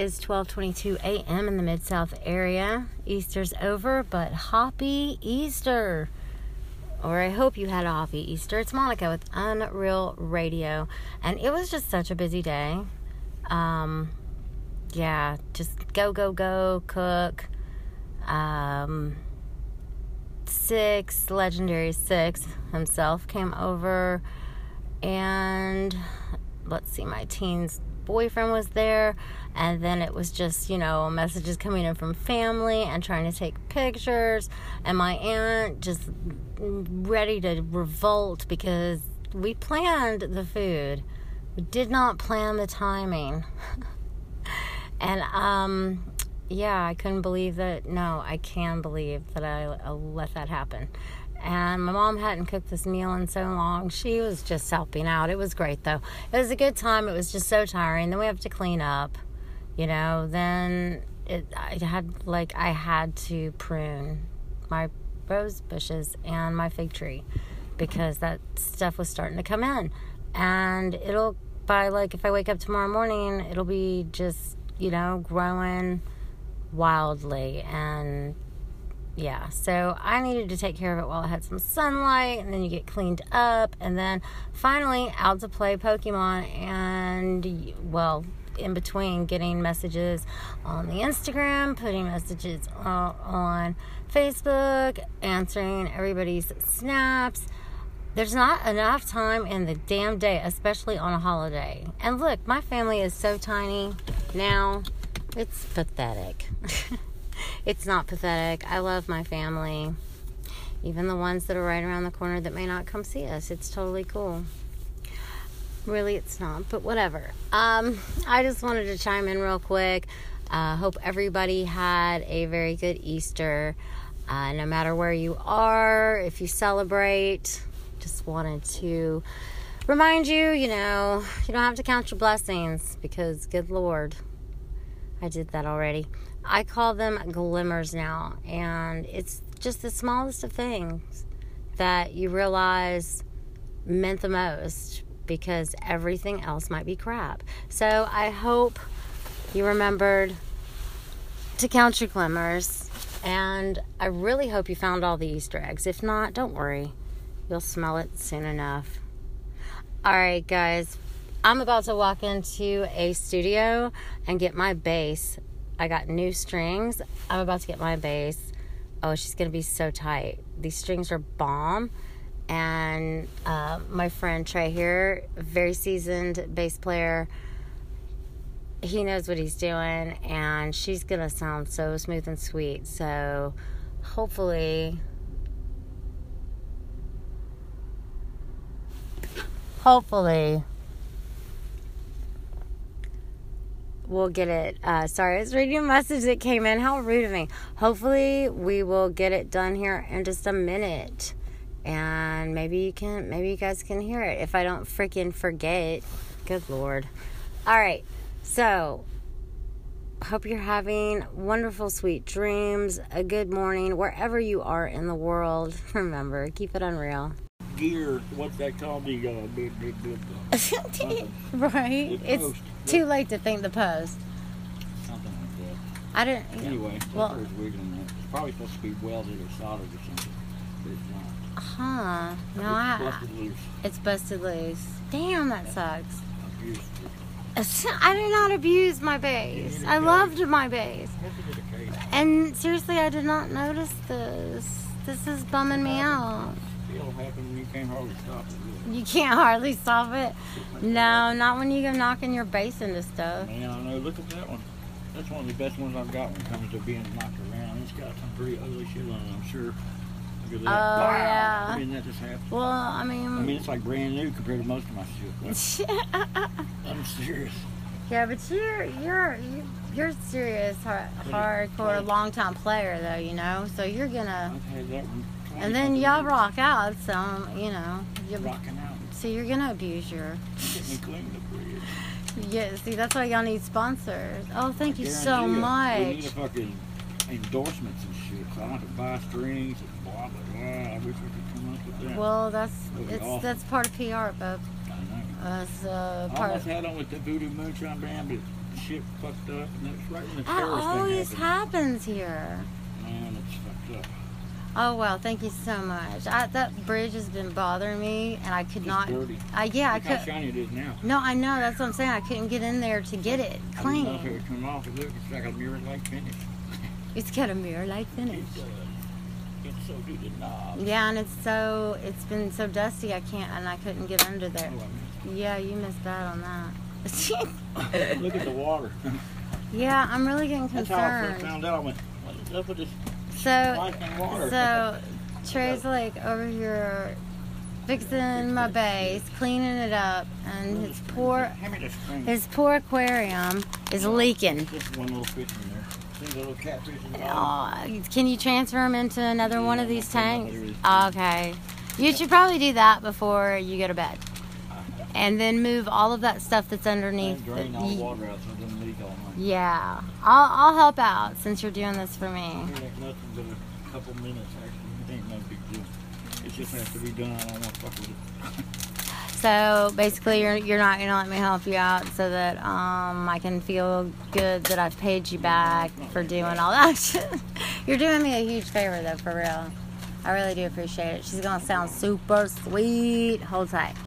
is 12:22 a.m. in the Mid South area. Easter's over, but happy Easter. Or I hope you had a happy Easter. It's Monica with Unreal Radio, and it was just such a busy day. Um, yeah, just go go go cook. Um, six legendary six himself came over, and let's see, my teens boyfriend was there and then it was just you know messages coming in from family and trying to take pictures. And my aunt just ready to revolt because we planned the food. We did not plan the timing. And um yeah i couldn't believe that. No i can believe that i, I let that happen and my mom hadn't cooked this meal in so long. She was just helping out. It was great though. It was a good time. It was just so tiring. Then we have to clean up, you know. Then it I had like I had to prune my rose bushes and my fig tree because that stuff was starting to come in. And it'll by like if I wake up tomorrow morning, it'll be just, you know, growing wildly and yeah, so I needed to take care of it while I had some sunlight, and then you get cleaned up, and then finally out to play Pokemon, and well, in between getting messages on the Instagram, putting messages on Facebook, answering everybody's snaps. There's not enough time in the damn day, especially on a holiday. And look, my family is so tiny now, it's pathetic. it's not pathetic. I love my family. Even the ones that are right around the corner that may not come see us. It's totally cool. Really, it's not, but whatever. Um, I just wanted to chime in real quick. Uh, hope everybody had a very good Easter. Uh, no matter where you are, if you celebrate, just wanted to remind you, you know, you don't have to count your blessings because, good Lord, I did that already. I call them glimmers now, and it's just the smallest of things that you realize meant the most because everything else might be crap. So I hope you remembered to count your glimmers, and I really hope you found all the Easter eggs. If not, don't worry, you'll smell it soon enough. All right, guys, I'm about to walk into a studio and get my bass I got new strings. I'm about to get my bass. Oh, she's gonna be so tight. These strings are bomb. And uh, my friend Trey here, very seasoned bass player, he knows what he's doing, and she's gonna sound so smooth and sweet. So hopefully, hopefully we'll get it. Uh, sorry, I was reading a message that came in. How rude of me. Hopefully, we will get it done here in just a minute. And maybe you can, maybe you guys can hear it if I don't freaking forget. Good Lord. All right. So, hope you're having wonderful, sweet dreams, a good morning, wherever you are in the world. Remember, keep it unreal. Gear, what's that called? The uh, big, big, big, uh, right? The It's post. too late to think the post. something like that. I didn't. Anyway, well, where it's wiggling at. It's probably supposed to be welded or soldered or something, but it's not. huh? No, it's I. busted loose. It's busted loose. Damn, that sucks. I did not abuse my bass. I loved my bass. it. Look at the case. And seriously, I did not notice this. This is bumming me out. It'll happen when you can't hardly stop it. You can't hardly stop it. No, not when you go knocking your bass into stuff. Man, I know. Look at that one. That's one of the best ones I've got when it comes to being knocked around. It's got some pretty ugly shit on it, I'm sure. Look at that. Oh, Wow. yeah. I mean, that just happened. Well, I mean... I mean, mean, it's like brand new compared to most of my shit. I'm serious. yeah, but you're you're you're serious, hard, hardcore, long time player though. You know, so you're gonna. I've had that one. And then y'all rock out, so you know, You're rocking out. so you're gonna abuse your. Get me cleaned up pretty good. Yeah, see, that's why y'all need sponsors. Oh, thank you so you, much. We need a fucking endorsements and shit. So I have to buy strings and blah blah blah. I wish we could come up with that. Well, that's That'd it's awesome. that's part of PR, bub. I know. That's uh, I part almost of. had on with the Voodoo Moonshine band, but shit fucked up, and that's right when the That always happened. happens here. Man, it's fucked up. Oh well, thank you so much. I, that bridge has been bothering me, and I could Just not. dirty. I yeah, I Look how could. shiny it is now. No, I know. That's what I'm saying. I couldn't get in there to get it clean. I didn't know if it come off. It looks like a mirror like finish. It's got a mirror like uh, finish. It does. It's so. Yeah, and it's so it's been so dusty. I can't, and I couldn't get under there. Oh, Yeah, you missed out on that. Look at the water. yeah, I'm really getting concerned. That's how I first found out. I went, what is up with this So, life in water? so Trey's like over here fixing my bass, cleaning it up, and his poor Hand me the string. his poor aquarium is leaking. Just one little fish in there. See the little catfish in the bottom? Aw, can you transfer him into another one of these tanks? Okay. You should probably do that before you go to bed. And then move all of that stuff that's underneath. And drain all the water out so it doesn't leak all night. yeah. I'll, I'll help out since you're doing this for me. It ain't nothing but a couple minutes actually. It ain't no big deal. It just has to be done. I don't want to fuck with it. So basically, you're you're not gonna let me help you out so that um I can feel good that I've paid you back for doing all that shit. You're doing me a huge favor though, for real. I really do appreciate it. She's gonna sound super sweet. Hold tight.